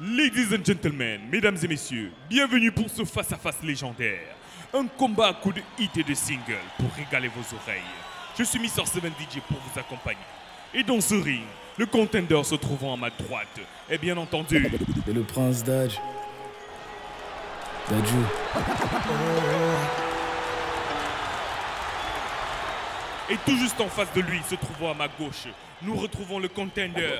Ladies and gentlemen, mesdames et messieurs, bienvenue pour ce face-à-face légendaire. Un combat à coups de hit et de single pour régaler vos oreilles. Je suis Mr. 7 DJ pour vous accompagner. Et dans ce ring, le contender se trouvant à ma droite est bien entendu Et le prince d'Adj. Dadju. Et tout juste en face de lui, se trouvant à ma gauche, nous retrouvons le contender.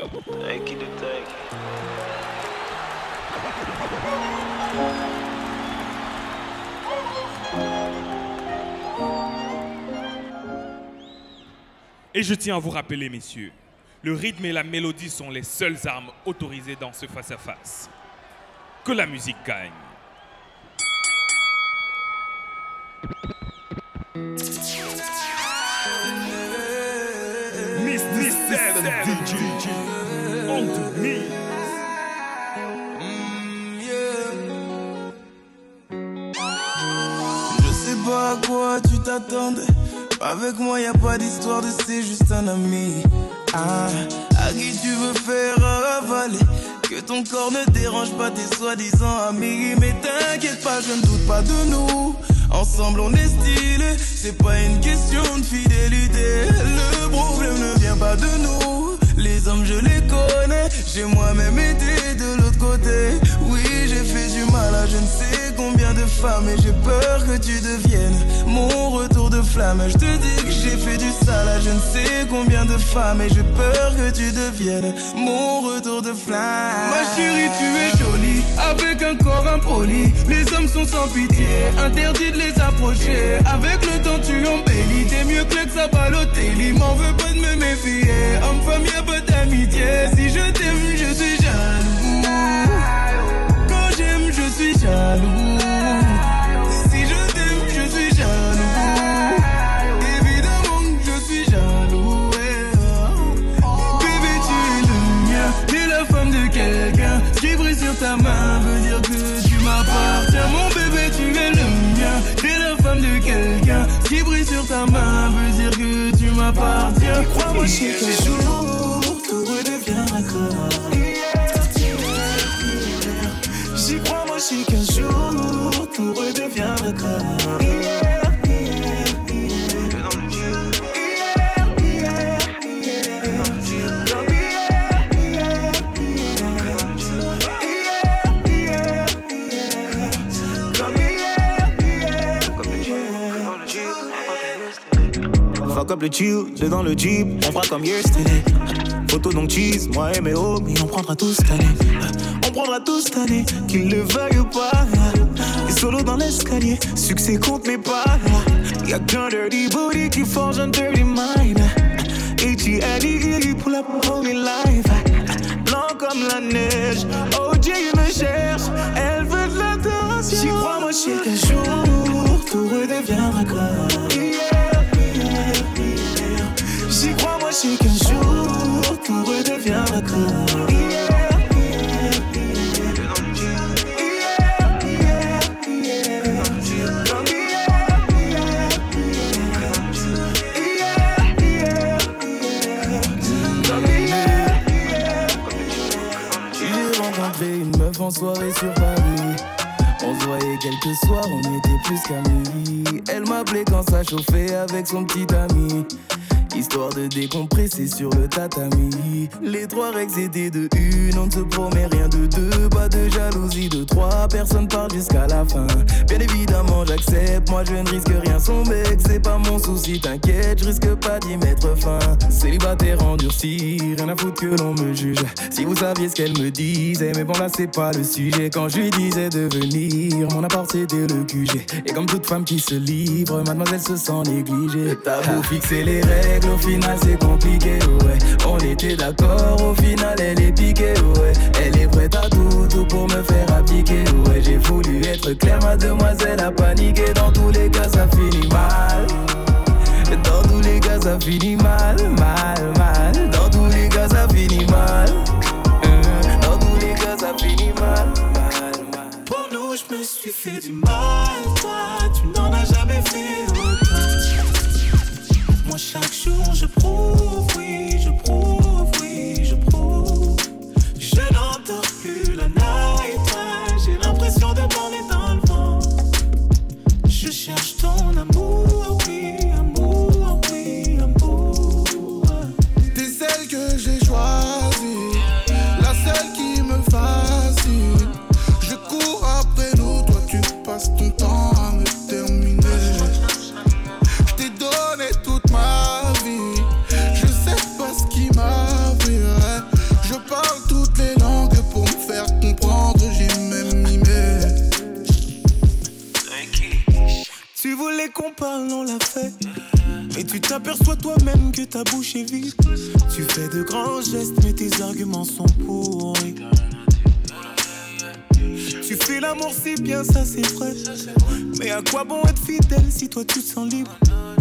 Et je tiens à vous rappeler, messieurs, le rythme et la mélodie sont les seules armes autorisées dans ce face-à-face. Que la musique gagne. Avec moi, y a pas d'histoire de c'est juste un ami. Ah, à qui tu veux faire avaler? Que ton corps ne dérange pas tes soi-disant amis. Mais t'inquiète pas, je ne doute pas de nous. Ensemble, on est stylé. C'est pas une question de fidélité. Le problème ne vient pas de nous. Les hommes, je les connais. J'ai moi-même été de l'autre côté. Oui, fait du mal à je ne sais combien de femmes. Et j'ai peur que tu deviennes mon retour de flamme. Je te dis que j'ai fait du sale à je ne sais combien de femmes. Et j'ai peur que tu deviennes mon retour de flamme. Ma chérie, tu es jolie. Avec un corps impoli. Les hommes sont sans pitié. Interdit de les approcher. Avec le temps, tu embellis. T'es mieux que l'ex à Balotelli. M'en veux pas de me méfier. Homme-femme, y'a d'amitié. Si je t'aime, je suis m'appartiens. Crois-moi, chérie, qu'un jour, tout redeviendra comme J'y crois, moi, je qu'un jour, tout redeviendra comme Up le jeep, on fera comme yesterday. Photo donc cheese, moi et mes homies, on prendra tout cette année. On prendra tout cette année, qu'ils le veuillent ou pas. Et solo dans l'escalier, succès compte mais pas. Y'a qu'un dirty booty qui forge un dirty mind. H.I.L.E. pull up holy life. Blanc comme la neige, OJ me cherche, elle veut de l'attention. J'y crois, moi, je jour, tout redeviendra comme sais qu'un jour, tout redeviendra comme. Meuf en soirée sur Paris. On se voyait quelques soirs, on était plus qu'amis. Elle m'appelait quand ça chauffait avec son petit ami. Histoire de décompresser sur le tatami. Les trois règles étaient de une, on ne se promet rien de deux. Pas de jalousie de trois, personne parle jusqu'à la fin. Bien évidemment, j'accepte, moi je ne risque rien. Son mec, c'est pas mon souci, t'inquiète, je risque pas d'y mettre fin. Célibataire endurci, rien à foutre que l'on me juge. Si vous saviez ce qu'elle me disait, mais bon là c'est pas le sujet. Quand je lui disais de venir, mon appart c'était le QG. Et comme toute femme qui se livre, mademoiselle se sent négligée. T'as beau fixer les règles, au final c'est compliqué, ouais. On était d'accord, au final elle est piquée, ouais. Elle est prête à tout, tout pour me faire appliquer, ouais. J'ai voulu être clair, mademoiselle a paniqué. Dans tous les cas, ça finit mal. Dans tous les cas, ça finit mal, mal, mal. Dans tous les cas, ça finit mal. Euh, Dans tous les cas, ça finit mal, mal, mal. Nous, je me suis fait du mal. Toi, tu n'en as jamais fait chaque jour, je prouve, oui, je prouve, qu'on parle, on l'a fait. Et tu t'aperçois toi-même que ta bouche est vide. Tu fais de grands gestes, mais tes arguments sont pourris. Tu fais l'amour si bien, ça c'est vrai. Mais à quoi bon être fidèle si toi tu te sens libre?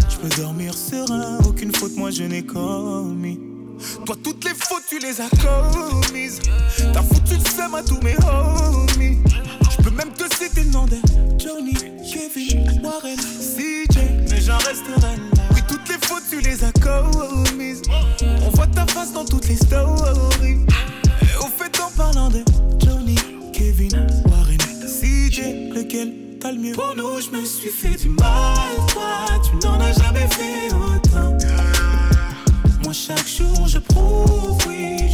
Je peux dormir serein, aucune faute moi je n'ai commis. Toi, toutes les fautes, tu les as commises. T'as foutu le seum à tous mes homies. Même te citer le nom de Johnny, Kevin, Warren, CJ, mais j'en resterai là. Oui, toutes les fautes, tu les as commises. On voit ta face dans toutes les stories. Et au fait, en parlant de Johnny, Kevin, Warren, CJ, lequel t'as le mieux? Pour nous, je me suis fait du mal. Toi, tu n'en as jamais fait autant. Moi chaque jour je prouve, oui,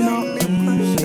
je dis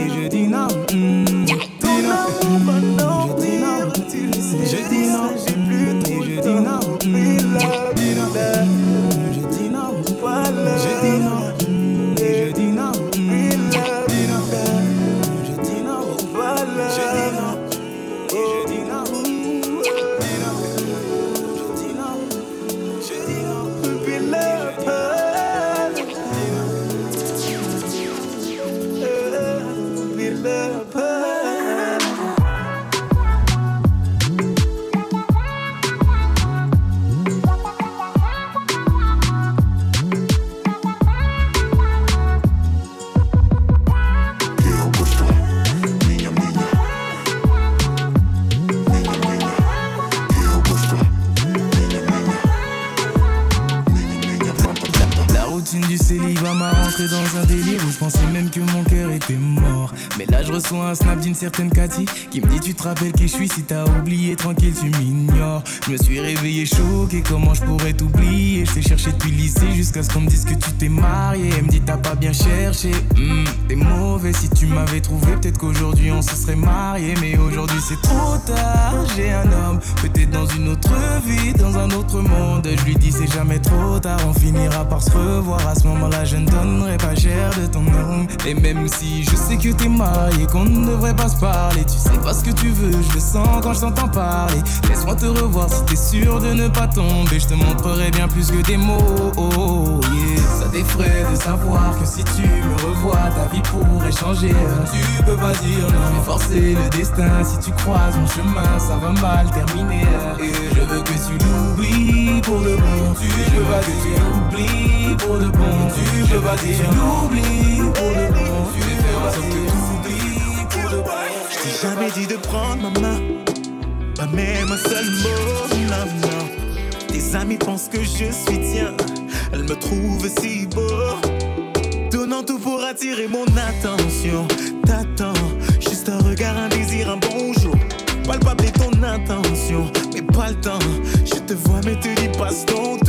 si t'as jusqu'à ce qu'on me dise que tu t'es marié. Elle me dit t'as pas bien cherché, Hmm, t'es mauvais si tu m'avais trouvé. Peut-être qu'aujourd'hui on se serait marié, mais aujourd'hui c'est trop tard. J'ai un homme, peut-être dans une autre vie, dans un autre monde. Je lui dis c'est jamais trop tard, on finira par se revoir. À ce moment-là, je ne donnerai pas cher de ton nom. Et même si je sais que t'es marié, qu'on ne devrait pas se parler, tu sais pas ce que tu veux, je le sens quand je t'entends parler. Laisse-moi te revoir si t'es sûr de ne pas tomber. Je te montrerai bien plus que des mots. Ça t'effraie de savoir que si tu me revois, ta vie pourrait changer. Tu peux pas dire non, mais forcer le destin. Si tu croises mon chemin, ça va mal terminer. Et je veux que tu l'oublies pour de bon. Tu veux pas que tu l'oublies pour de bon. Tu peux pas dire l'oublie pour de bon. Tu veux sorte que tu oublies pour de bon. Je t'ai jamais dit de prendre ma main, pas même un seul mot. Non, non. Tes amis pensent que je suis tien. Elle me trouve si beau. Donnant tout pour attirer mon attention. T'attends, juste un regard, un désir, un bonjour. Palpable est ton intention, mais pas le temps. Je te vois, mais te dis passe ton tour.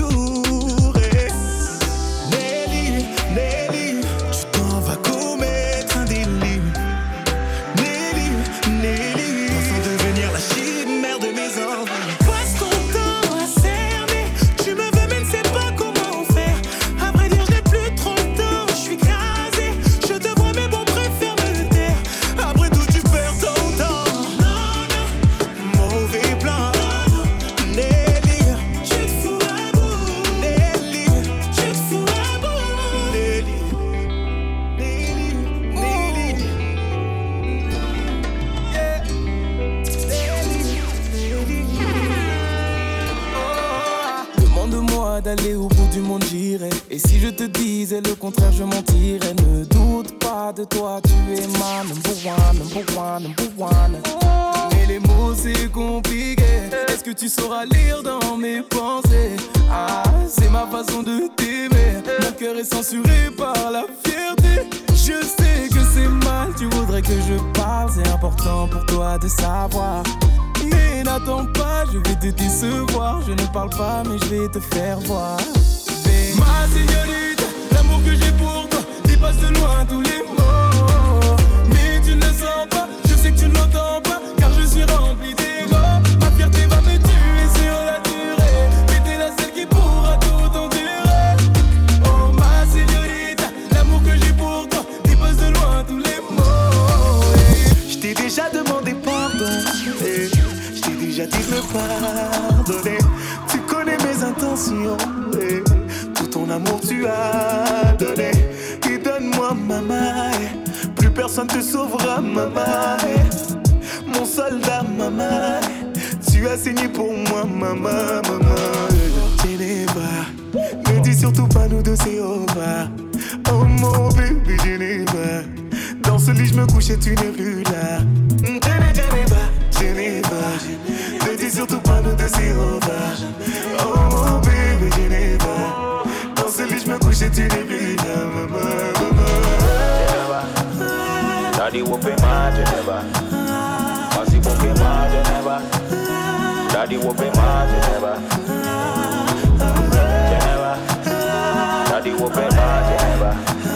pardonné. Tu connais mes intentions eh. tout ton amour tu as donné. Et donne-moi ma main, plus personne te sauvera, maman. Mon soldat, maman, tu as saigné pour moi, maman, maman. Geneva, ne dis surtout pas nous deux, c'est over. Oh mon bébé Geneva, dans ce lit je me couchais tu n'es plus là. surtout pas nous deux si Oh mon bébé, je n'ai pas. Dans ce lit, je me couche et tu n'es plus là, maman. Daddy won't pay my Geneva. Fancy won't pay my Geneva. Daddy won't pay my Daddy won't pay my Geneva.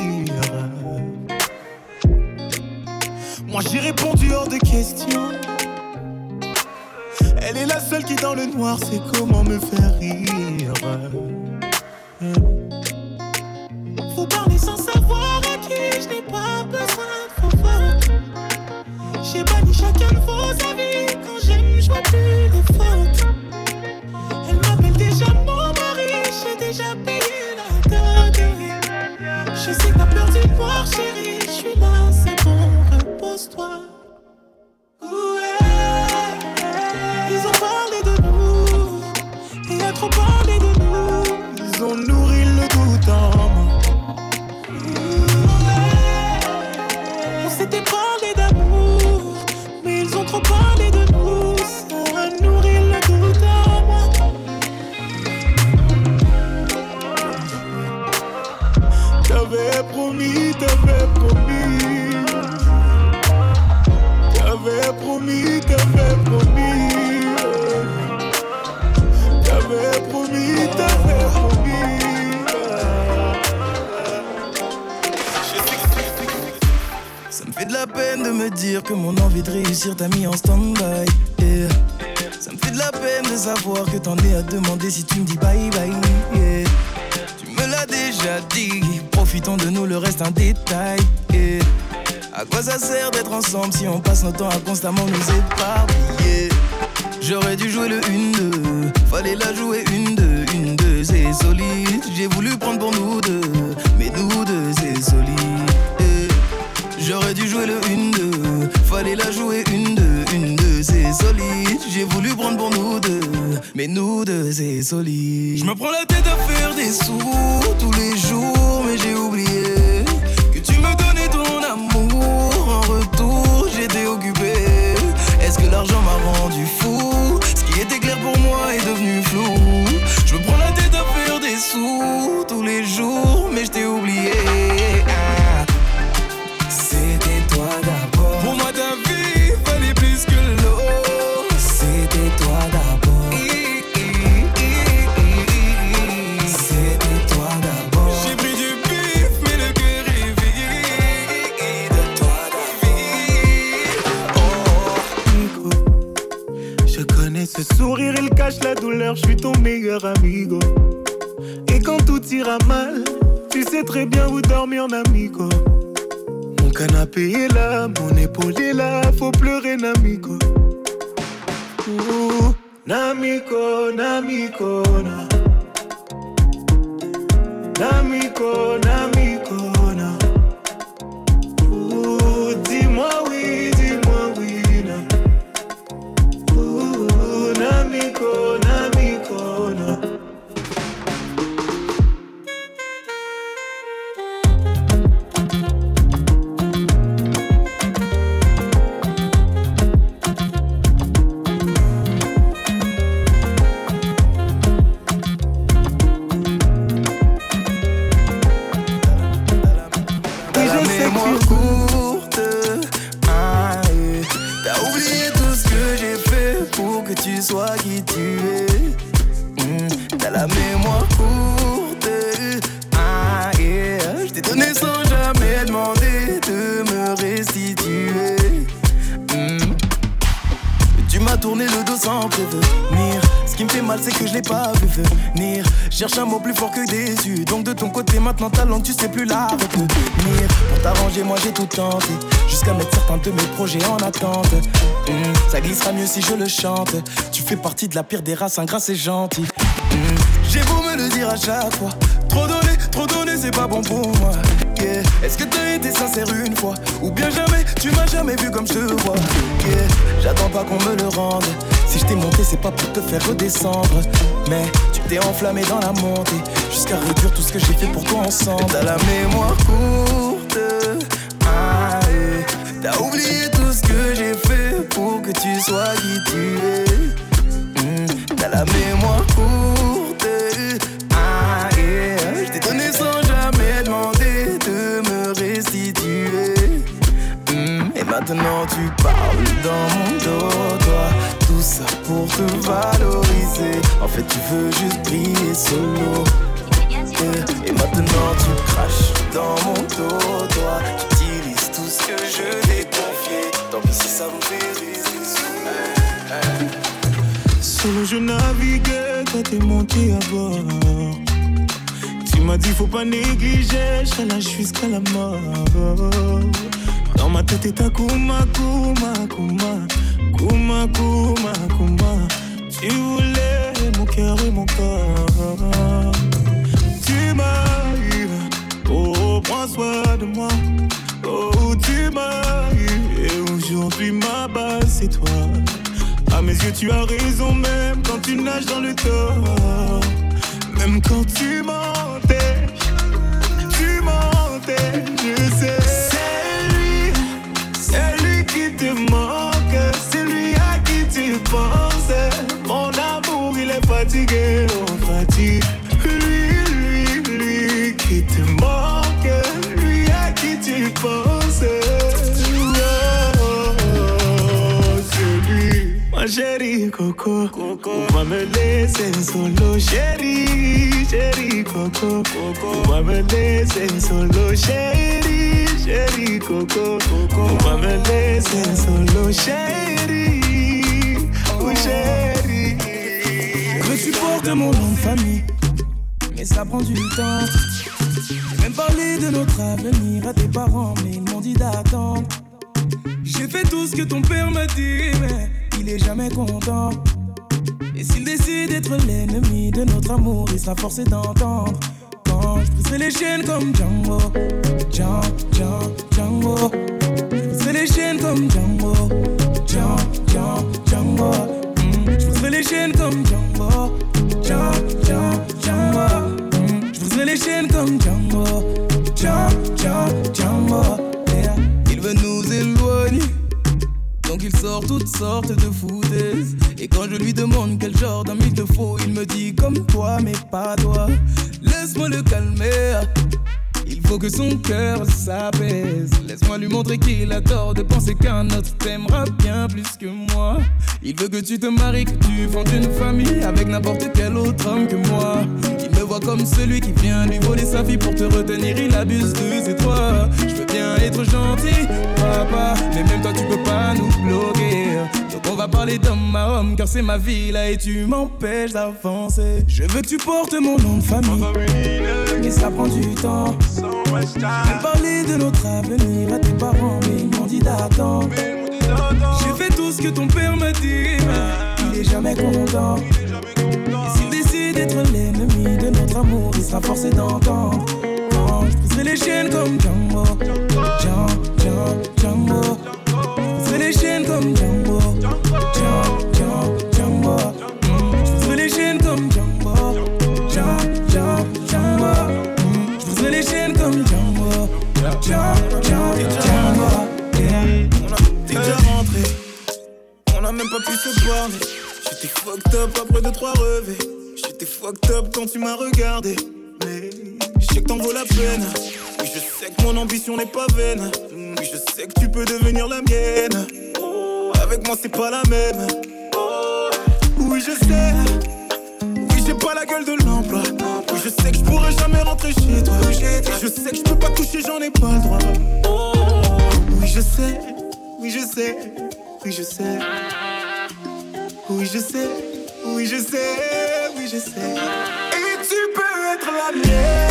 J'ai répondu hors de question. Elle est la seule qui dans le noir sait comment me faire rire. Jusqu'à mettre certains de mes projets en attente. Hmm, ça glissera mieux si je le chante. Tu fais partie de la pire des races, ingrat et gentil. Hmm, J'ai beau me le dire à chaque fois. Trop donné, trop donné, c'est pas bon pour moi. Est-ce que t'as été sincère une fois? Ou bien jamais, tu m'as jamais vu comme je te vois. J'attends pas qu'on me le rende. Si je t'ai monté, c'est pas pour te faire redescendre. Mais tu t'es enflammé dans la montée. Jusqu'à réduire tout ce que j'ai fait pour toi ensemble. T'as la mémoire courte. T'as oublié tout ce que j'ai fait pour que tu sois qui tu es. Hmm, T'as la mémoire courte. Ah, yeah. Je t'ai donné sans jamais demander de me restituer. Hmm, Et maintenant tu parles dans mon dos, toi. Tout ça pour te valoriser. En fait, tu veux juste briller solo. Et maintenant tu craches dans mon dos, toi. Si ça me fait rire. Solo je naviguais, toi t'es monté à bord. Tu m'as dit faut pas négliger, je jusqu'à la mort. Dans ma tête est ta kuma, kuma, kuma, kuma, kuma, kuma. Tu voulais mon cœur et mon corps. Tu m'as eu, oh prends soin de moi. Oh tu m'as eu, et aujourd'hui ma base c'est toi. À mes yeux, tu as raison, même quand tu nages dans le tort. Même quand tu mentais, tu mentais, je sais. Coco, Coco. On va me laisser solo, chérie, chérie Coco, Coco. On va me laisser solo, chérie, chérie Coco, Coco. On va me laisser solo, chérie, oh chérie. Je supporte mon nom de famille, mais ça prend du temps. Même parlé de notre avenir à tes parents, mais ils m'ont dit d'attendre. J'ai fait tout ce que ton père m'a dit, mais il est jamais content. Et s'il décide d'être l'ennemi de notre amour, il sera forcé d'entendre. Quand je briserai les chaînes comme Django, Django, Django, Django. Je briserai les chaînes comme Django, Django, Django, Django. Hmm, Je briserai les chaînes comme Django, Django, Django, Django. Hmm, Je briserai les chaînes comme Django, Django, Django, Django. Donc il sort toutes sortes de foutaises. Et quand je lui demande quel genre d'homme il te faut Il me dit comme toi mais pas toi. Laisse-moi le calmer. Il faut que son cœur s'apaise. Laisse-moi lui montrer qu'il a tort de penser qu'un autre t'aimera bien plus que moi. Il veut que tu te maries, que tu fondes une famille Avec n'importe quel autre homme que moi. Il me voit comme celui qui vient lui voler sa fille Pour te retenir, il abuse de ses droits. Je veux bien être gentil, Mais même toi tu peux pas nous bloquer Donc On va parler d'homme à homme, car c'est ma vie là et tu m'empêches d'avancer. Je veux que tu portes mon nom de famille, mais ça prend du temps. J'ai parlé de notre avenir à tes parents, mais ils m'ont dit d'attendre. J'ai fait tout ce que ton père m'a dit, il est jamais content. Et s'il décide d'être l'ennemi de notre amour, il sera forcé d'entendre. Chaînes comme Django, Django, Django, chaînes comme Django, Django, Django, chaînes comme Django, Django, Django, chaînes comme Django, Django, Django. T'es déjà rentré, on a même pas pu se borner. J'étais fucked up après deux trois revers. J'étais fucked up quand tu m'as regardé. Je sais que t'en vaut la peine. Oui, je sais que mon ambition n'est pas vaine. Oui, je sais que tu peux devenir la mienne. Avec moi, c'est pas la même. Oui, je sais. Oui, j'ai pas la gueule de l'emploi. Oui, je sais que je pourrais jamais rentrer chez toi. Je sais que je peux pas toucher, j'en ai pas le droit. Oui, je sais. Oui, je sais. Oui, je sais. Oui, je sais. Oui, je sais. Oui, je sais. Et tu peux être la mienne.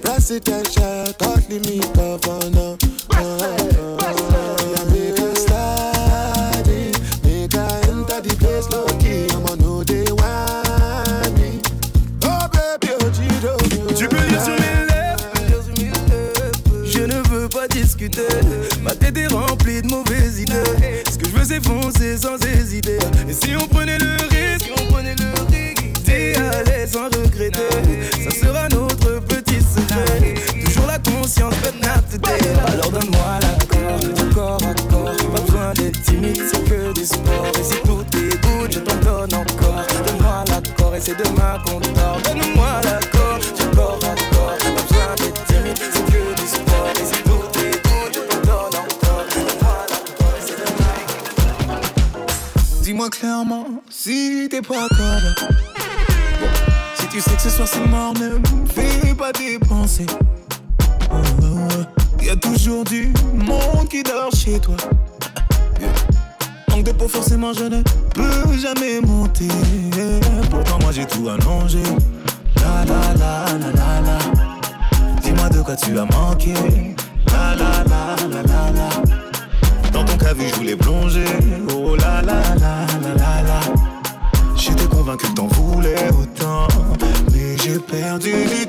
Presidential, calling me governor. Yeah, c'est demain qu'on dort. Donne-moi l'accord, du corps à corps. Pas besoin d'être timide, c'est que du sport. Et si tout est good, je t'en donne encore. Donne-moi l'accord c'est demain. Dis-moi clairement si t'es pas d'accord. Bon, si tu sais que ce soir c'est mort, ne me fais pas dépenser. Oh, oh, oh. Y a toujours du monde qui dort chez toi. De peau, forcément, je ne peux jamais monter. Pourtant, moi j'ai tout allongé. La la la la la la. Dis-moi de quoi tu as manqué. La la la la la la. Dans ton cas, vu, je voulais plonger. Oh la la la la la la. J'étais convaincu que t'en voulais autant. Mais j'ai perdu du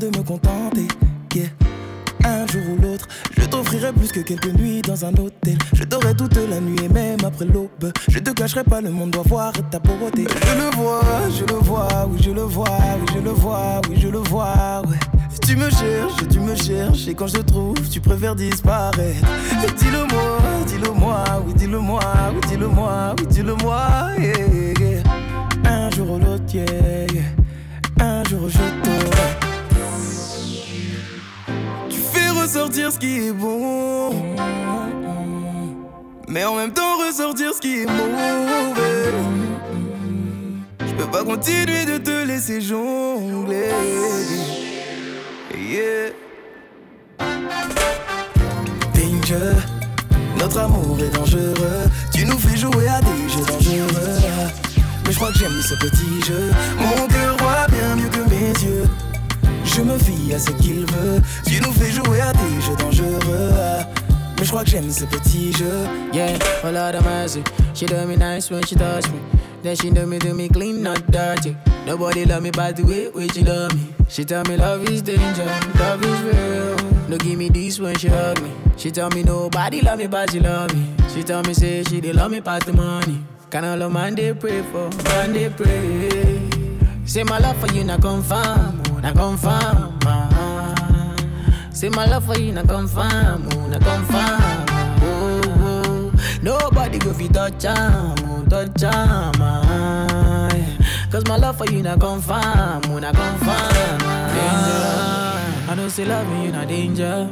De me contenter. Un jour ou l'autre, je t'offrirai plus que quelques nuits dans un hôtel. Je t'aurai toute la nuit et même après l'aube. Je te cacherai pas, le monde doit voir ta beauté. Je le vois, je le vois, oui, je le vois, oui, je le vois, oui, je le vois, ouais. Tu me cherches, tu me cherches, et quand je te trouve, tu préfères disparaître. Dis-le moi, dis-le moi, oui, dis-le moi, oui, dis-le moi, oui, dis-le moi, yeah, yeah. Un jour ou l'autre. Un jour je t'aurai. Ressortir ce qui est bon. Mais en même temps ressortir ce qui est mauvais. Je peux pas continuer de te laisser jongler. Yeah. Danger, notre amour est dangereux. Tu nous fais jouer à des jeux dangereux. Mais je crois que j'aime ce petit jeu. Mon cœur voit bien mieux que mes yeux. Je me fie à ce qu'il veut. Tu nous fais jouer à des jeux dangereux. Mais je crois que j'aime ce petit jeu. Yeah, a lot of mercy. She do me nice when she touch me. Then she do me, do me clean, not dirty. Nobody love me by the way, way she love me. She tell me love is danger, love is real. No give me this when she hug me. She tell me nobody love me, but she love me. She tell me say she they love me past the money. Kind of love man they pray for, man they pray. Say my love for you not confirm, not confirm. ah. Say my love for you not confirm, oh, not confirm. Oh, oh. Nobody go fi touch am, oh, touch am. ah. Cause my love for you not confirm, oh, not confirm. ah. I know say loving you not danger.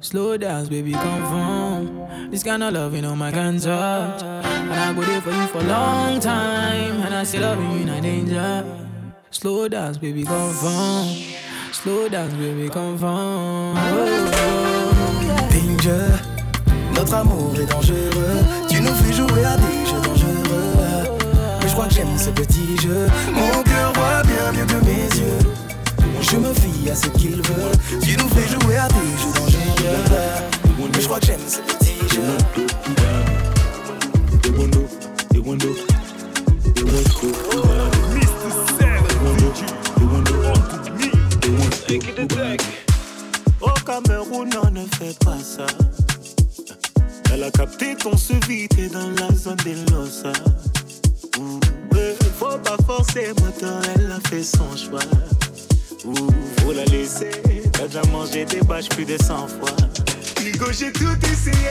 Slow dance, baby, confirm. This kind of love, you know, my can't touch. And I go there for you for long time. And I say loving you not danger. Slow dance, baby, confirm. Slow dance, baby, confirm. Danger, notre amour est dangereux. Tu nous fais jouer à des jeux dangereux. Mais je crois que j'aime ce petit jeu. Mon cœur voit bien mieux que mes yeux. Je me fie à ce qu'il veut. Dans la zone des Losa. Ouh, ouais, Faut pas forcer, moteur, elle a fait son choix. Ouh, faut la laisser. T'as déjà mangé des bâches plus de 100 fois. Ligo, j'ai tout essayé.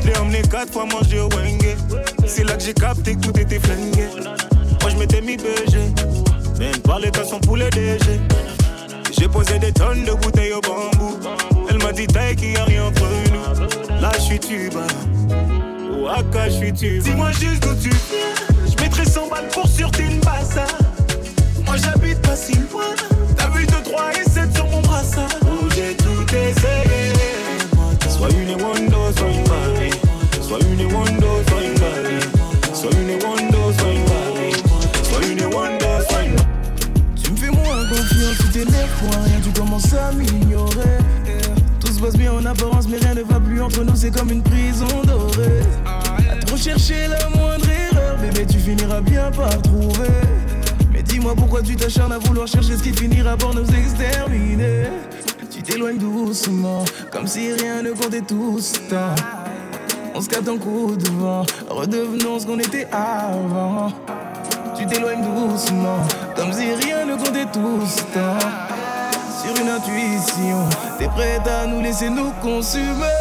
Je l'ai emmené quatre fois manger au Wenge. C'est là que j'ai capté que tout était flingué. Moi, je m'étais mis BG. Même pas les son poulet DG. J'ai posé des tonnes de bouteilles au bambou. Elle m'a dit, taille qu'il y a rien entre nous. Là, je suis tuba. Dis-moi juste d'où tu viens. Je mettrai 100 balles pour sur une bassa. Moi, j'habite pas si loin. T'as vu 2, 3 et 7 sur mon brassard. Oh, j'ai tout essayé. Sois une Wando, sois une Barbie. Sois une Wando, sois une Barbie. Sois une Wando, sois une Barbie. Sois une Wando, sois une Tu me fais moins confiance, tu t'énerves pour rien, tu commences à m'ignorer. Se passe bien en apparence, mais rien ne va plus entre nous, c'est comme une prison dorée. À trop chercher la moindre erreur, bébé, tu finiras bien par trouver. Mais dis-moi pourquoi tu t'acharnes à vouloir chercher ce qui finira par nous exterminer. Tu t'éloignes doucement, comme si rien ne comptait tout ce temps. On se capte en coup de vent, redevenons ce qu'on était avant. Tu t'éloignes doucement, comme si rien ne comptait tout ce temps. Une intuition, t'es prête à nous laisser nous consumer?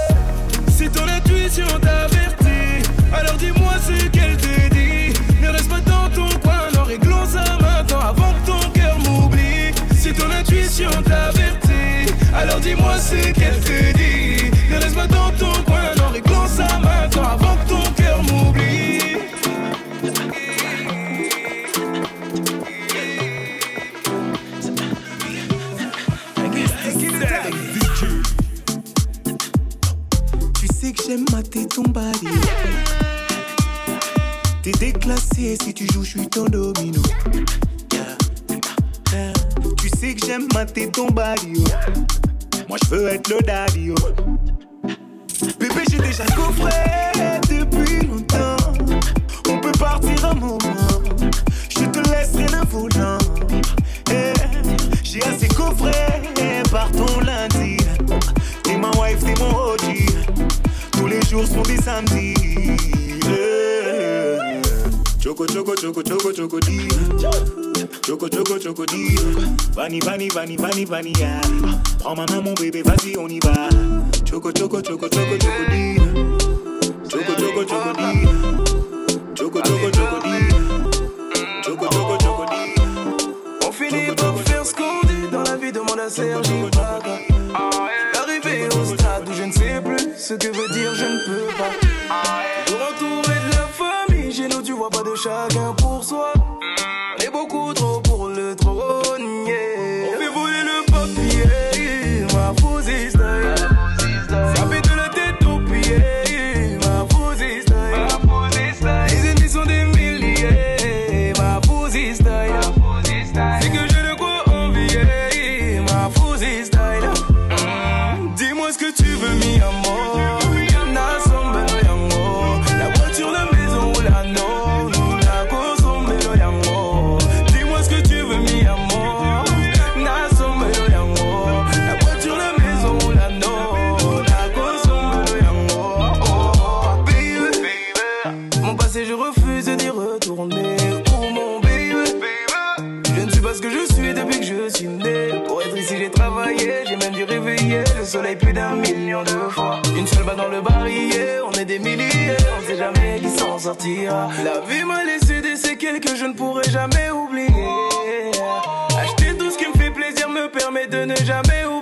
Si ton intuition t'avertit, alors dis-moi ce qu'elle te dit. Ne reste pas dans ton coin, non, réglons ça maintenant avant que ton cœur m'oublie. Si ton intuition t'avertit, alors dis-moi ce qu'elle te dit. T'es déclassé si tu joues, je suis ton domino. Tu sais que j'aime mater ton body. oh. Moi je veux être le daddy. oh. Bébé, j'ai déjà coffré depuis longtemps. On peut partir un moment. Je te laisserai le volant. Eh, J'ai assez coffré par ton lundi. Samedi. Yeah. Choco, choco, choco, choco, choco, di. Choco, choco, choco, di. Vanille, vanille, vanille, vanille, vanilla. Prends ma main, mon bébé, vas-y, on y va. Choco, choco, choco, choco, choco, di. Choco, choco, choco, di. Choco, choco. Choco, ce que veut dire je ne peux pas. Pour entourer de la famille, chez nous tu vois pas de chacun La vie m'a laissé des séquelles que je ne pourrai jamais oublier. Acheter tout ce qui me fait plaisir me permet de ne jamais oublier.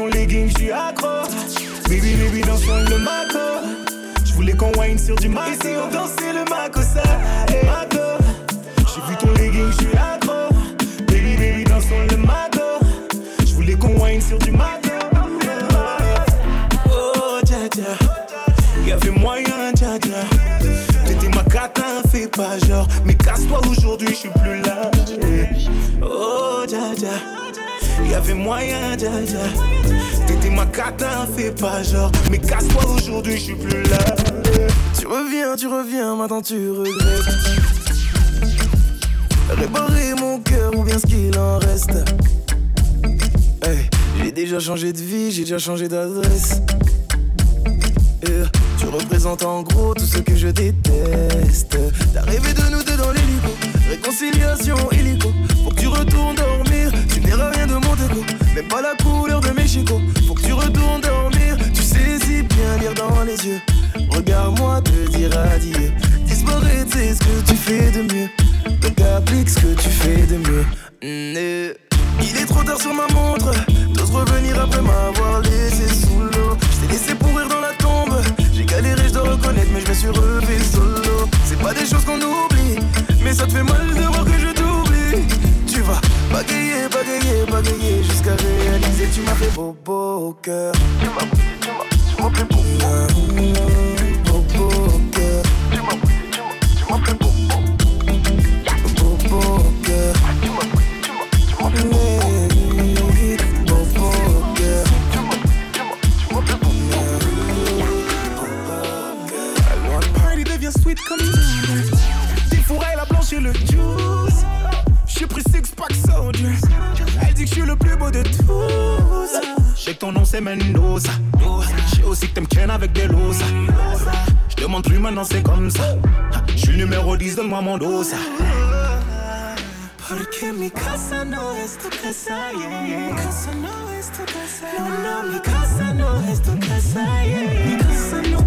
Ton legging, je suis accro. Baby, baby, dansons le maco. Je voulais qu'on wine sur du maco. Si on dansait le macossa, eh, maco. J'ai vu ton legging, je suis accro. Baby, baby, dansons le maco. Je voulais qu'on wine sur du maco. Oh, dja dja. Y'avait moyen, dja dja. T'étais ma catin, fais pas genre. Mais casse-toi aujourd'hui, je suis plus là. Y'avait moyen, dja dja. T'étais ma catin, fais pas genre. Mais casse-toi aujourd'hui, je suis plus là. Tu reviens, tu reviens, maintenant tu regrettes. Réparer mon cœur ou bien ce qu'il en reste. Hey, j'ai déjà changé de vie, j'ai déjà changé d'adresse. Tu représentes en gros tout ce que je déteste. T'as rêvé de nous deux dans l'hélico, réconciliation illico. Faut que tu retournes dormir, même pas la couleur de mes chicots. Faut que tu retournes dormir, tu sais si bien lire dans les yeux. Regarde-moi te dire adieu. Disparaître, c'est ce que tu fais de mieux. Donc applique ce que tu fais de mieux. Mm, eh. Il est trop tard sur ma montre. T'oses revenir après m'avoir laissé sous l'eau. Je t'ai laissé pourrir dans la tombe. J'ai galéré, je dois reconnaître, mais je me suis relevé solo. C'est pas des choses qu'on oublie, mais ça te fait mal de voir que je t'oublie. Tu vas bagayer, bagayer, bagayer jusqu'à réaliser. Tu m'as fait beau, beau au cœur. Tu m'as tu m'as, tu m'as fait beau, beau, beau. Tu m'as tu m'as, tu m'as fait beau, beau. Tu m'as tu m'as, tu m'as fait beau, sweet comme la blanche et le juice. J'ai pris six packs soldier. Elle dit que je suis le plus beau de tous. Je sais que ton nom c'est Mendoza. J'ai aussi que t'aimes Ken avec des lots, ça. Je demande plus maintenant, c'est comme ça. Je suis numéro 10, donne-moi mon dos. Porque mi. Mi casa no es tu casa. No, no, mi casa no es tu casa. Mi casa no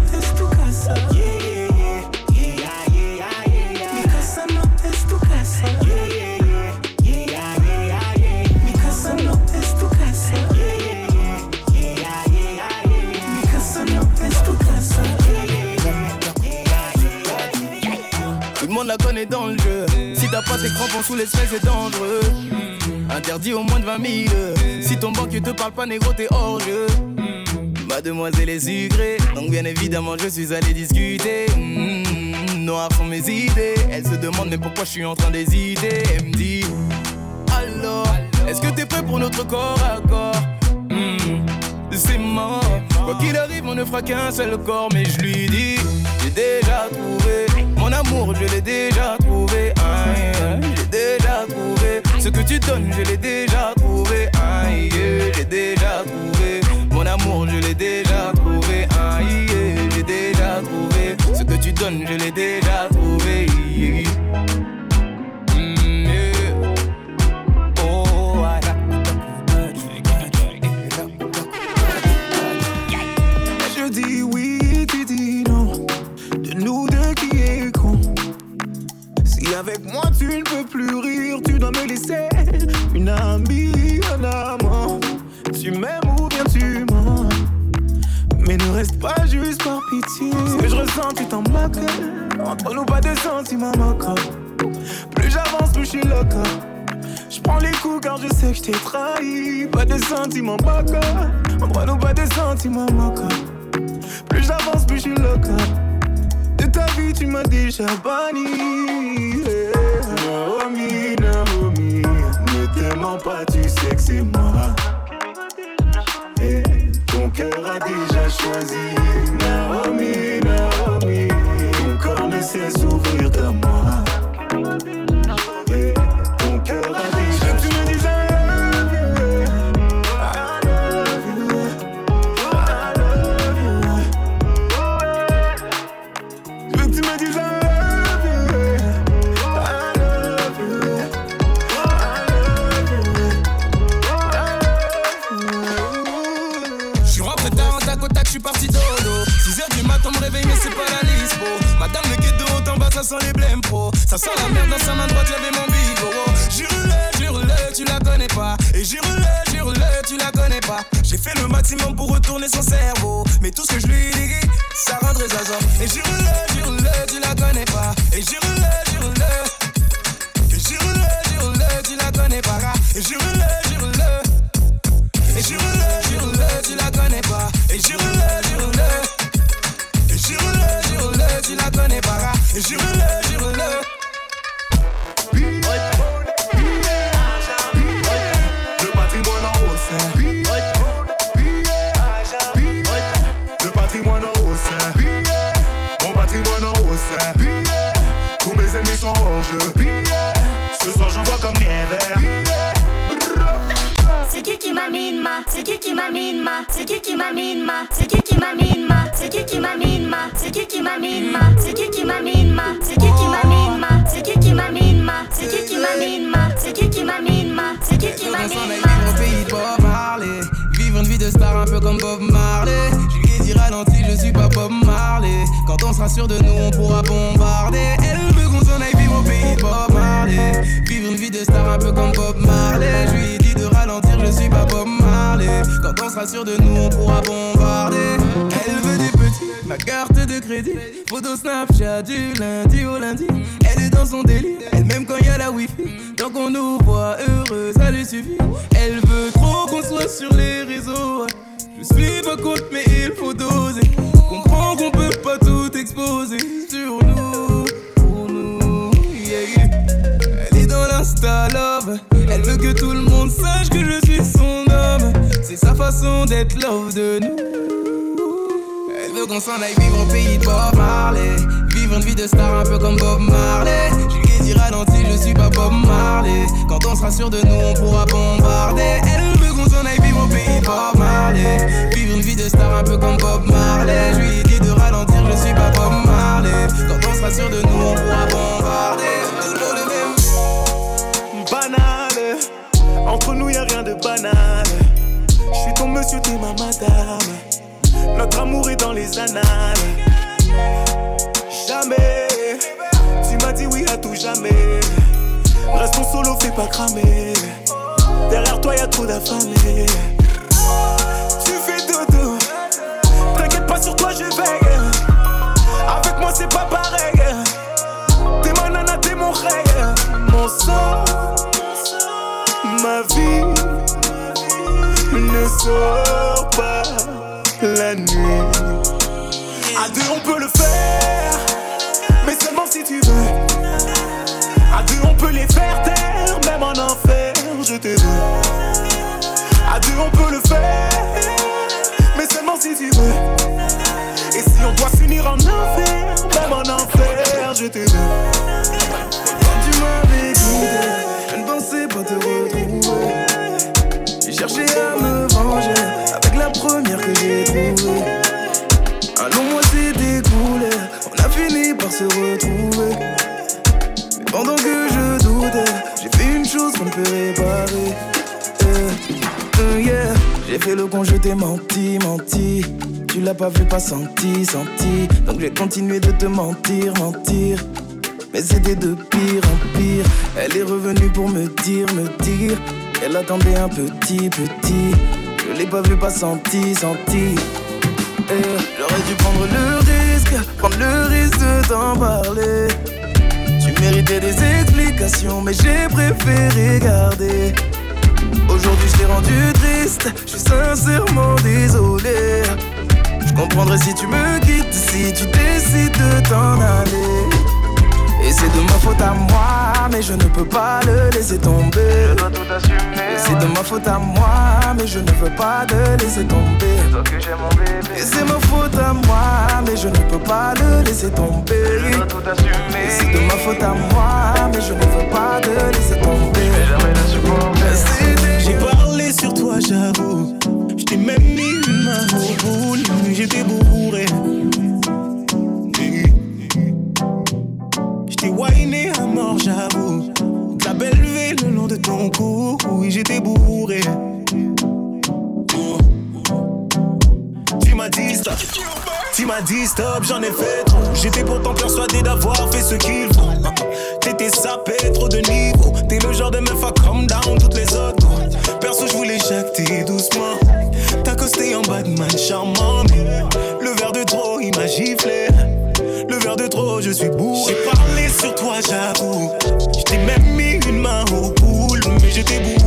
sous les semelles, c'est dangereux. Interdit au moins de 20 000. Si ton banquier te parle pas, négro, t'es hors jeu. Mademoiselle est sucrée, donc bien évidemment, je suis allé discuter. Mm, noir sont mes idées. Elle se demande, mais pourquoi je suis en train d'hésiter? Elle me dit, alors, est-ce que t'es prêt pour notre corps à corps? Mm, C'est mort. Quoi qu'il arrive, on ne fera qu'un seul corps, mais je lui dis, j'ai déjà trouvé. Mon amour, je l'ai déjà trouvé. Déjà trouvé. Ce que tu donnes, je l'ai déjà trouvé. Aïe, j'ai déjà trouvé. Mon amour, je l'ai déjà trouvé. Aïe, j'ai déjà trouvé. Ce que tu donnes, je l'ai déjà trouvé. Ce que je ressens, tu t'en moques. Entre nous, pas de sentiments moquants. Plus j'avance, plus je suis loco. Je prends les coups car je sais que je t'ai trahi. Pas de sentiments moquants. Entre nous, pas de sentiments moquants. Plus j'avance, plus je suis loco. De ta vie, tu m'as déjà banni. Naomi, Naomi, ne t'aimant pas, tu sais que c'est moi. Cœur a déjà choisi. Naomi, Naomi, ton corps ne sait s'ouvrir qu'on nous voit heureux, ça lui suffit. Elle veut trop qu'on soit sur les réseaux. Je suis pas contre, mais il faut doser. Comprends qu'on peut pas tout exposer sur nous. Pour nous. Elle est dans l'insta love. Elle veut que tout le monde sache que je suis son homme. C'est sa façon d'être love de nous. Elle veut qu'on s'en aille vivre au pays de Bob Marley. Vivre une vie de star un peu comme Bob Marley je suis pas Bob Marley. Quand on sera sûr de nous, on pourra bombarder. Elle veut qu'on s'en aille vivre au pays Bob Marley. Vivre une vie de star un peu comme Bob Marley. Je lui dit de ralentir, je suis pas Bob Marley. Quand on sera sûr de nous, on pourra bombarder. Toujours le même. Banal, entre nous y a rien de banal. Je suis ton monsieur, t'es ma madame. Notre amour est dans les annales. Jamais dit oui à tout jamais. Restons solo, fais pas cramer. Derrière toi, y a trop d'affamés. Tu fais dodo. T'inquiète pas sur toi, je veille. Avec moi, c'est pas pareil. T'es ma nana, t'es mon règle. Mon sang, ma vie ne sort pas la nuit. À deux, on peut le faire. Peut les faire taire, même en enfer, je veux. À deux, on peut le faire, mais seulement si tu veux. Et si on doit finir en enfer, même en enfer, je veux. Quand tu m'avais quitté, je ne pensais pas te retrouver. J'ai cherché à me venger avec la première que j'ai trouvée. Un long on a fini par se retrouver. Euh, yeah. J'ai fait le con, je t'ai menti, menti. Tu l'as pas vu, pas senti, senti. Donc j'ai continué de te mentir, mentir. Mais c'était de pire en pire. Elle est revenue pour me dire, me dire qu'elle attendait un petit, petit. Je l'ai pas vu, pas senti, senti. Eh, J'aurais dû prendre le risque, prendre le risque de t'en parler. Tu méritais des explications, mais j'ai préféré garder. Aujourd'hui, je t'ai rendu triste, je suis sincèrement désolé. Je comprendrais si tu me quittes, si tu décides de t'en aller. Et c'est de ma faute à moi, mais je ne peux pas le laisser tomber. Je dois tout assumer. C'est de ma faute à moi, mais je ne veux pas le laisser tomber. C'est toi que j'ai mon bébé. Et c'est ma faute à moi, mais je ne peux pas le laisser tomber. Je dois tout assumer. C'est de ma faute à moi, mais je ne veux pas le laisser tomber. Je vais jamais le supporter. J'ai parlé sur toi, j'avoue. Je t'ai même mis une main au boule, j'étais bourré. Je t'ai whiné à mort, j'avoue. Ton cou, oui, j'étais bourré. Tu m'as dit stop, tu m'as dit stop, j'en ai fait trop. J'étais pourtant persuadé d'avoir fait ce qu'il faut. T'étais sapé, trop de niveau. T'es le genre de meuf à come down toutes les autres. Perso, je voulais jacter doucement. T'as costé en Batman charmant. Le verre de trop, il m'a giflé. Le verre de trop, je suis bourré. J'ai parlé sur toi, j'avoue. J't'ai même mis une main au pool, mais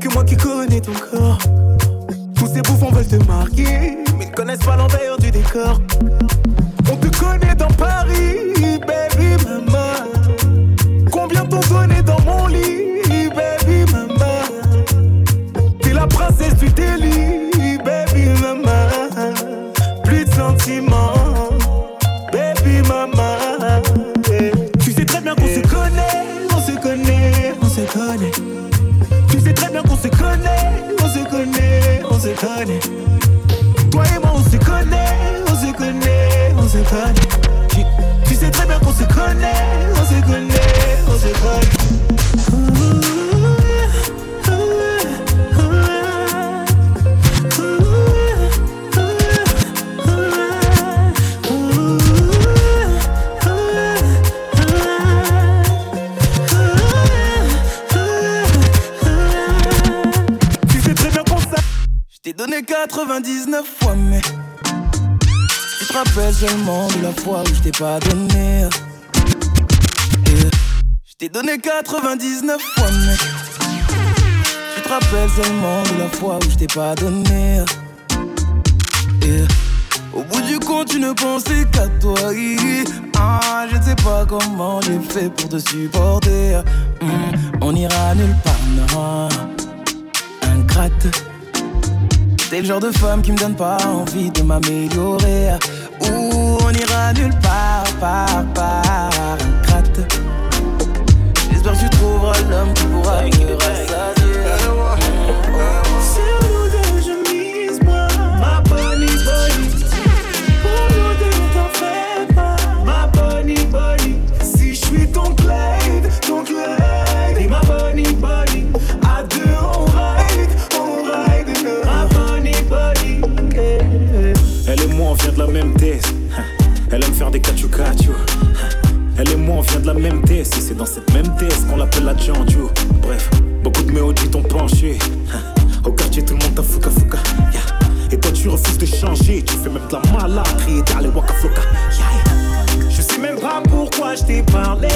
Que moi qui connais ton corps. Tous ces bouffons veulent te marquer, mais ne connaissent pas l'envers du décor. On te connaît dans Paris, baby mama. Connaît. Toi et moi on se connaît, on se connaît, on se connaît. Tu, tu sais très bien qu'on se connaît, on se connaît, on se connaît. 99 fois, mais tu te rappelles seulement de la fois où je t'ai pas donné. Je t'ai donné 99 fois, mais tu te rappelles seulement de la fois où je t'ai pas donné. Au bout du compte, tu ne pensais qu'à toi. Ah, je ne sais pas comment j'ai fait pour te supporter. Hmm, on ira nulle part, non. Ingrate. T'es le genre de femme qui me donne pas envie de m'améliorer. Ou on ira nulle part, part, ingrate. J'espère que tu trouveras l'homme qui pourra me rassasier. Et c'est dans cette même thèse qu'on l'appelle la Giandio. Bref, beaucoup de méodies t'ont penché. Au quartier, tout le monde t'a. Yeah. Et toi, tu refuses de changer. Tu fais même de la malade, dans les waka flocka. Yeah. Je sais même pas pourquoi je t'ai parlé.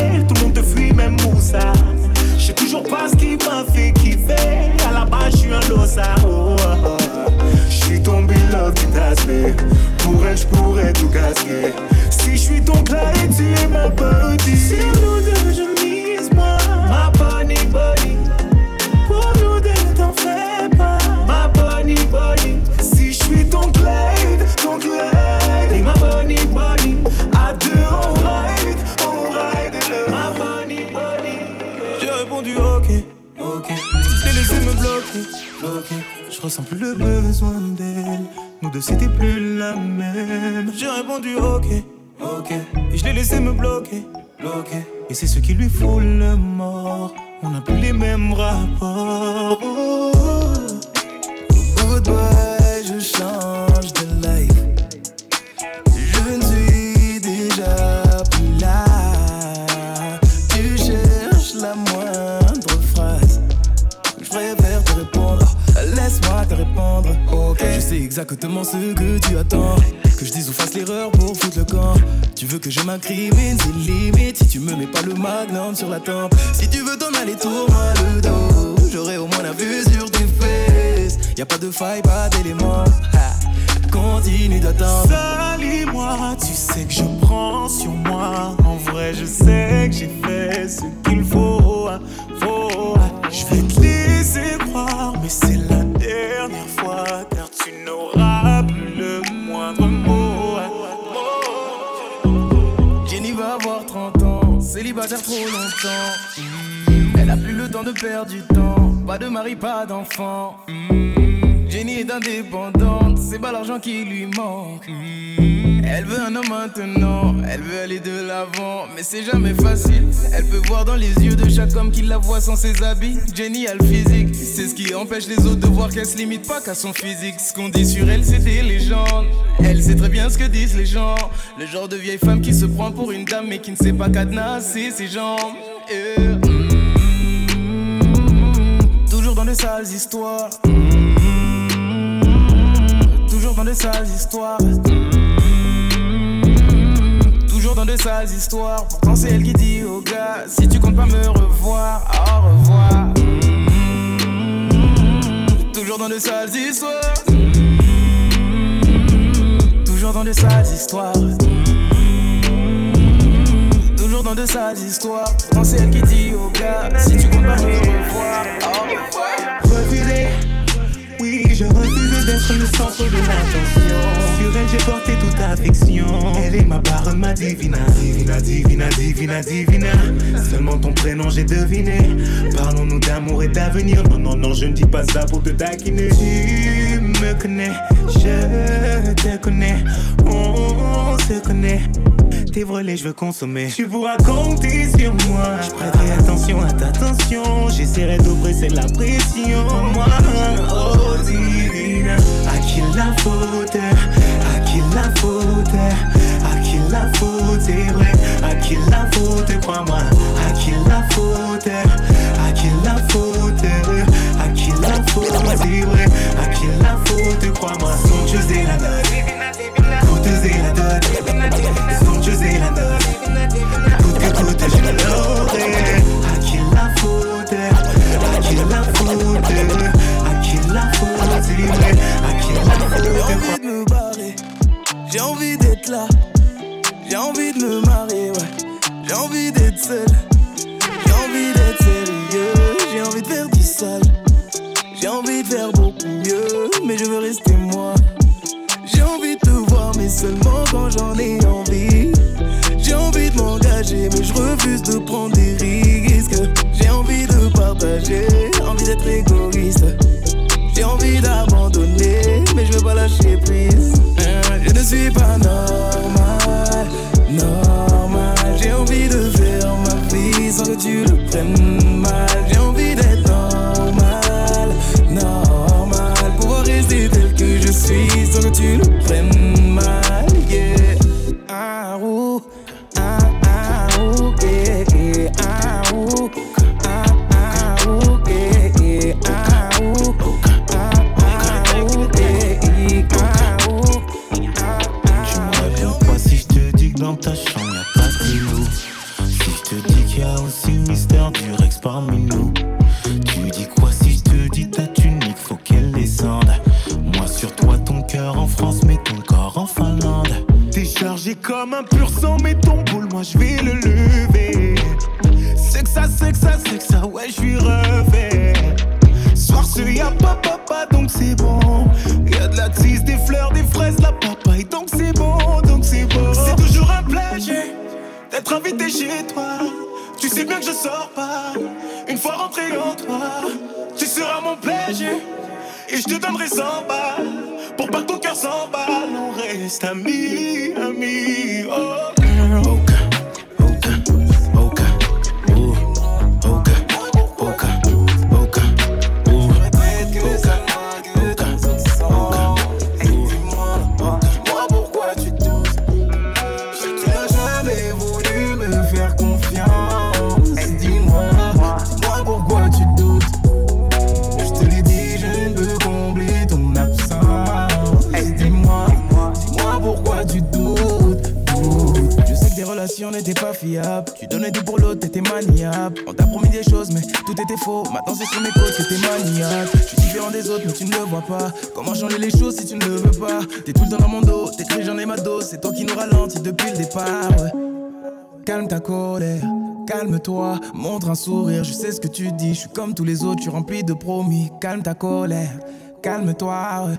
C'était plus la même. J'ai répondu ok, ok. Et je l'ai laissé me bloquer, bloquer. Et c'est ce qui lui fout le mort. On n'a plus les mêmes rapports. Mm. Elle a plus le temps de perdre du temps. Pas de mari, pas d'enfant. Mm. Jenny est indépendante, c'est pas l'argent qui lui manque. Mm. Elle veut un homme maintenant, elle veut aller de l'avant, mais c'est jamais facile. Elle peut voir dans les yeux de chaque homme qui la voit sans ses habits. Jenny a le physique, c'est ce qui empêche les autres de voir qu'elle se limite pas qu'à son physique. Ce qu'on dit sur elle, c'est des légendes. Elle sait très bien ce que disent les gens. Le genre de vieille femme qui se prend pour une dame mais qui ne sait pas cadenasser ses jambes. Mm. Toujours dans de sales histoires. Toujours dans de sales histoires toujours dans de sales histoires. Pourtant, c'est elle qui dit au gars Si tu comptes pas me revoir, au revoir. Mm-hmm. Toujours dans de sales histoires. Mm-hmm. Toujours dans de sales histoires. Mm-hmm. Toujours dans de sales histoires. Pourtant, c'est elle qui dit au gars Si tu comptes pas me revoir, au revoir. Refusez je refuse d'être le centre de l'attention. Sur elle, j'ai porté toute affection. Elle est ma part, ma divina. Divina, divina, divina, divina. Seulement ton prénom, j'ai deviné. Parlons-nous d'amour et d'avenir. Non, non, non, je ne dis pas ça pour te taquiner. Tu me connais, je te connais. On se connaît. Tes volets, je veux consommer. Tu pourras compter sur moi. Je prêterai attention à ta tension. J'essaierai d'oppresser la pression. Moi, oh divine. À qui la faute? À qui la faute? À qui la faute C'est vrai. À qui la faute Crois-moi. À qui la faute? À qui la faute? À qui la faute C'est vrai. À qui la faute Crois-moi. Son Dieu, c'est la sais ce que tu dis, je suis comme tous les autres, je suis rempli de promis. Calme ta colère, calme-toi.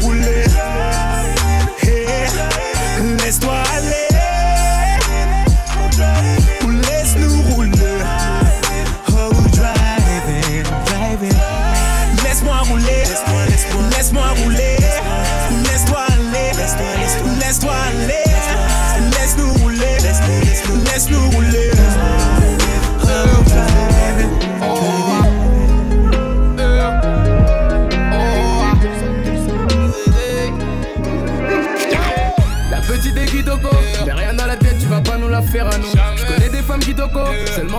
Laisse-moi rouler.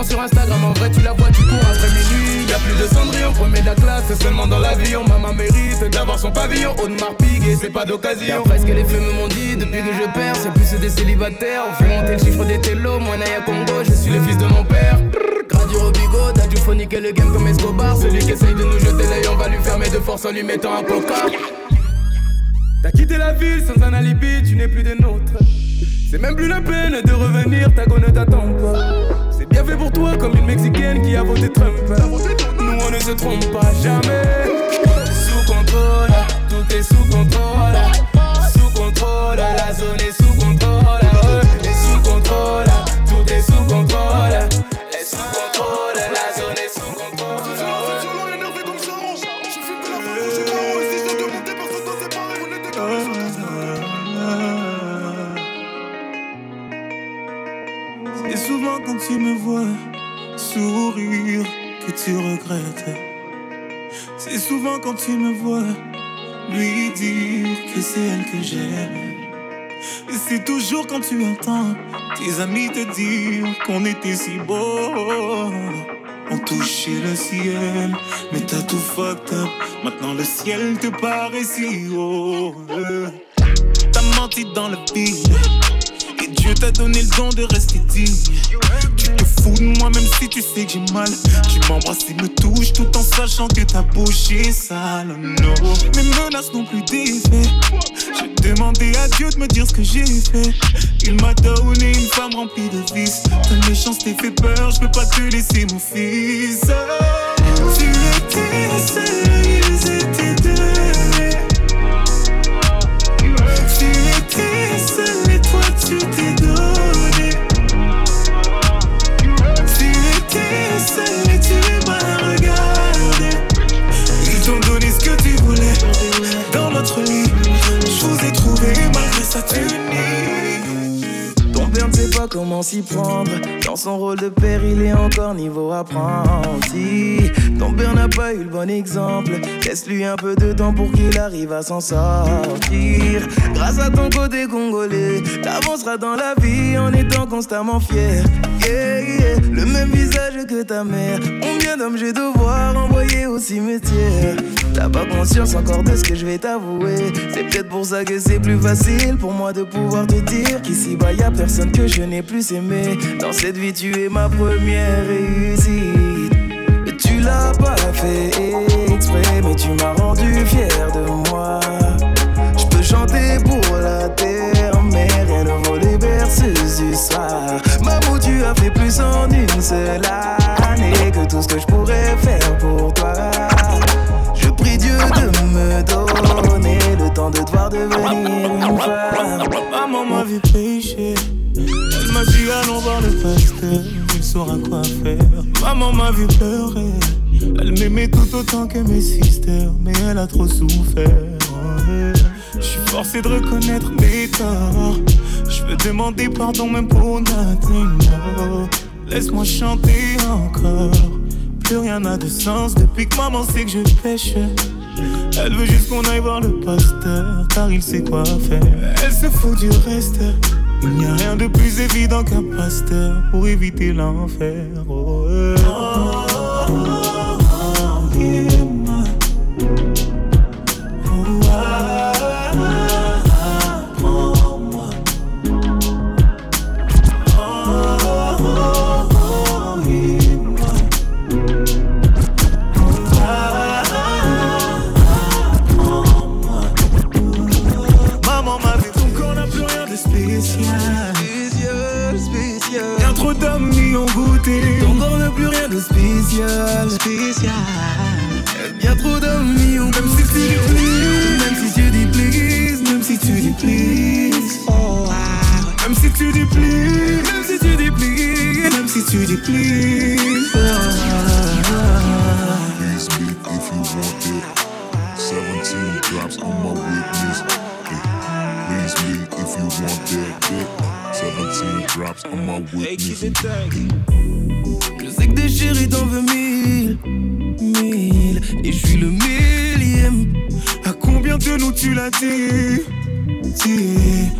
Sur Instagram, en vrai tu la vois, tu cours après minuit. Y'a plus de cendrillon, premier de la classe, c'est seulement dans l'avion. Maman mérite d'avoir son pavillon, Audemars Piguet, c'est pas d'occasion. Après ce que les femmes m'ont dit, depuis que je perds, c'est plus des célibataires. On fait monter le chiffre des télos, moi Naya Congo, je suis le fils de mon père. Radio Robigo, t'as phonique et le game comme Escobar. Celui qui essaye de nous jeter l'œil, on va lui fermer de force en lui mettant un coca. T'as quitté la ville sans un alibi, tu n'es plus des nôtres. C'est même plus la peine de revenir, ta go ne t'attend pas. Pour toi comme une Mexicaine qui a voté Trump. Nous on ne se trompe pas jamais. Sous contrôle, tout est sous contrôle. Sous contrôle, la zone est sous quand tu me vois lui dire que c'est elle que j'aime. Et c'est toujours quand tu entends tes amis te dire qu'on était si beau. On touchait le ciel, mais t'as tout fucked up. Maintenant le ciel te paraît si haut. T'as menti dans le vide. Dieu t'a donné le don de rester digne. Tu te fous de moi même si tu sais que j'ai mal. Tu m'embrasses et me touches tout en sachant que ta bouche est sale. Non, mes menaces n'ont plus d'effet. J'ai demandé à Dieu de me dire ce que j'ai fait. Il m'a donné une femme remplie de vices. Ta méchanceté fait peur, je peux pas te laisser mon fils. Tu étais seul, Dans son rôle de père, il est encore niveau apprenti. Ton père n'a pas eu le bon exemple. Laisse-lui un peu de temps pour qu'il arrive à s'en sortir. Grâce à ton côté congolais, t'avanceras dans la vie en étant constamment fier. Le même visage que ta mère. Combien d'hommes j'ai devoir envoyer au cimetière? T'as pas conscience encore de ce que je vais t'avouer. C'est peut-être pour ça que c'est plus facile pour moi de pouvoir te dire qu'ici bas y a personne que je n'ai plus aimé. Dans cette vie, tu es ma première réussite. Tu l'as pas fait exprès, mais tu m'as rendu fier de moi. Fait plus en une seule année que tout ce que je pourrais faire pour toi. Je prie Dieu de me donner le temps de devoir devenir une femme. Maman m'a vu pécher. Elle m'a dit allons voir le pasteur, il saura quoi faire. Maman m'a vu pleurer. Elle m'aimait tout autant que mes sisters, mais elle a trop souffert. Je suis forcé de reconnaître mes torts. Je veux demander pardon même pour nothing. no. Laisse-moi chanter encore. Plus rien n'a de sens depuis que maman sait que je pêche. Elle veut juste qu'on aille voir le pasteur, car il sait quoi faire. Elle se fout du reste. Il n'y a rien de plus évident qu'un pasteur pour éviter l'enfer. Oh. Si tu dis please. Oh, ah. Même si tu dis please, même si tu dis please, même si tu dis please. Oh, ah. Please me if you want it. 17 drops on my witness. Please me if you want that dick. 17 drops on my witness. Je sais que des chéris t'en veux mille, mille, et je suis le millième. À combien de nous tu l'as dit,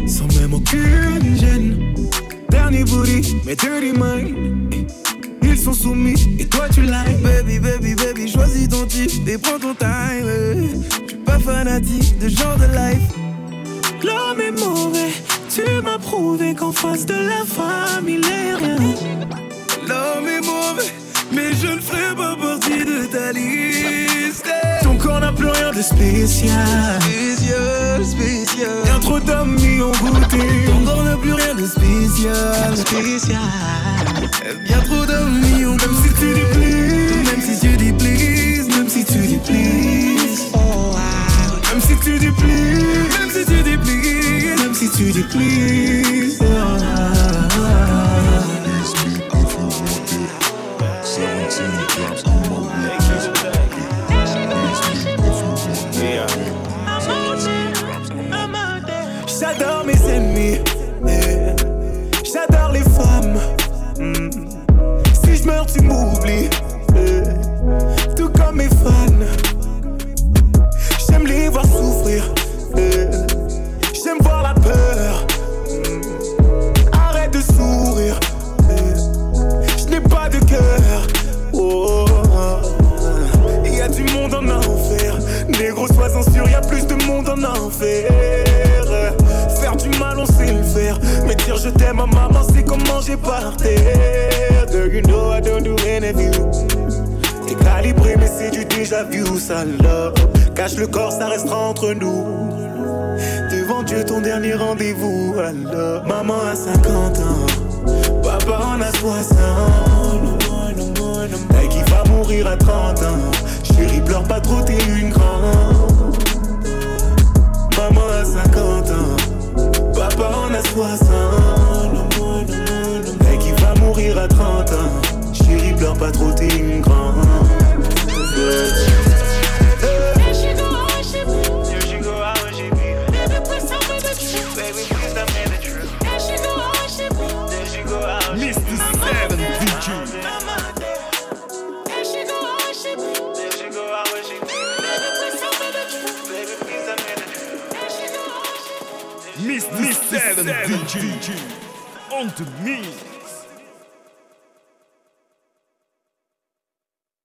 sans même aucune gêne. Dernier booty, mes dirty mind. Ils sont soumis et toi tu like Baby, baby, baby, choisis ton type et prends ton time. Je suis pas fanatique de genre de life L'homme est mauvais, tu m'as prouvé qu'en face de la femme il est rien L'homme est mauvais, mais je ne ferai pas partie de ta liste. Ton corps n'a plus rien de spécial. Spécial, spécial. Bien trop d'hommes y ont goûté Ton corps n'a plus rien de spécial. Spécial. Bien trop d'hommes y ont Même si tu dis please Même si tu dis please Même si tu dis please Oh ah. Même si tu dis please Même si tu dis please Même si tu dis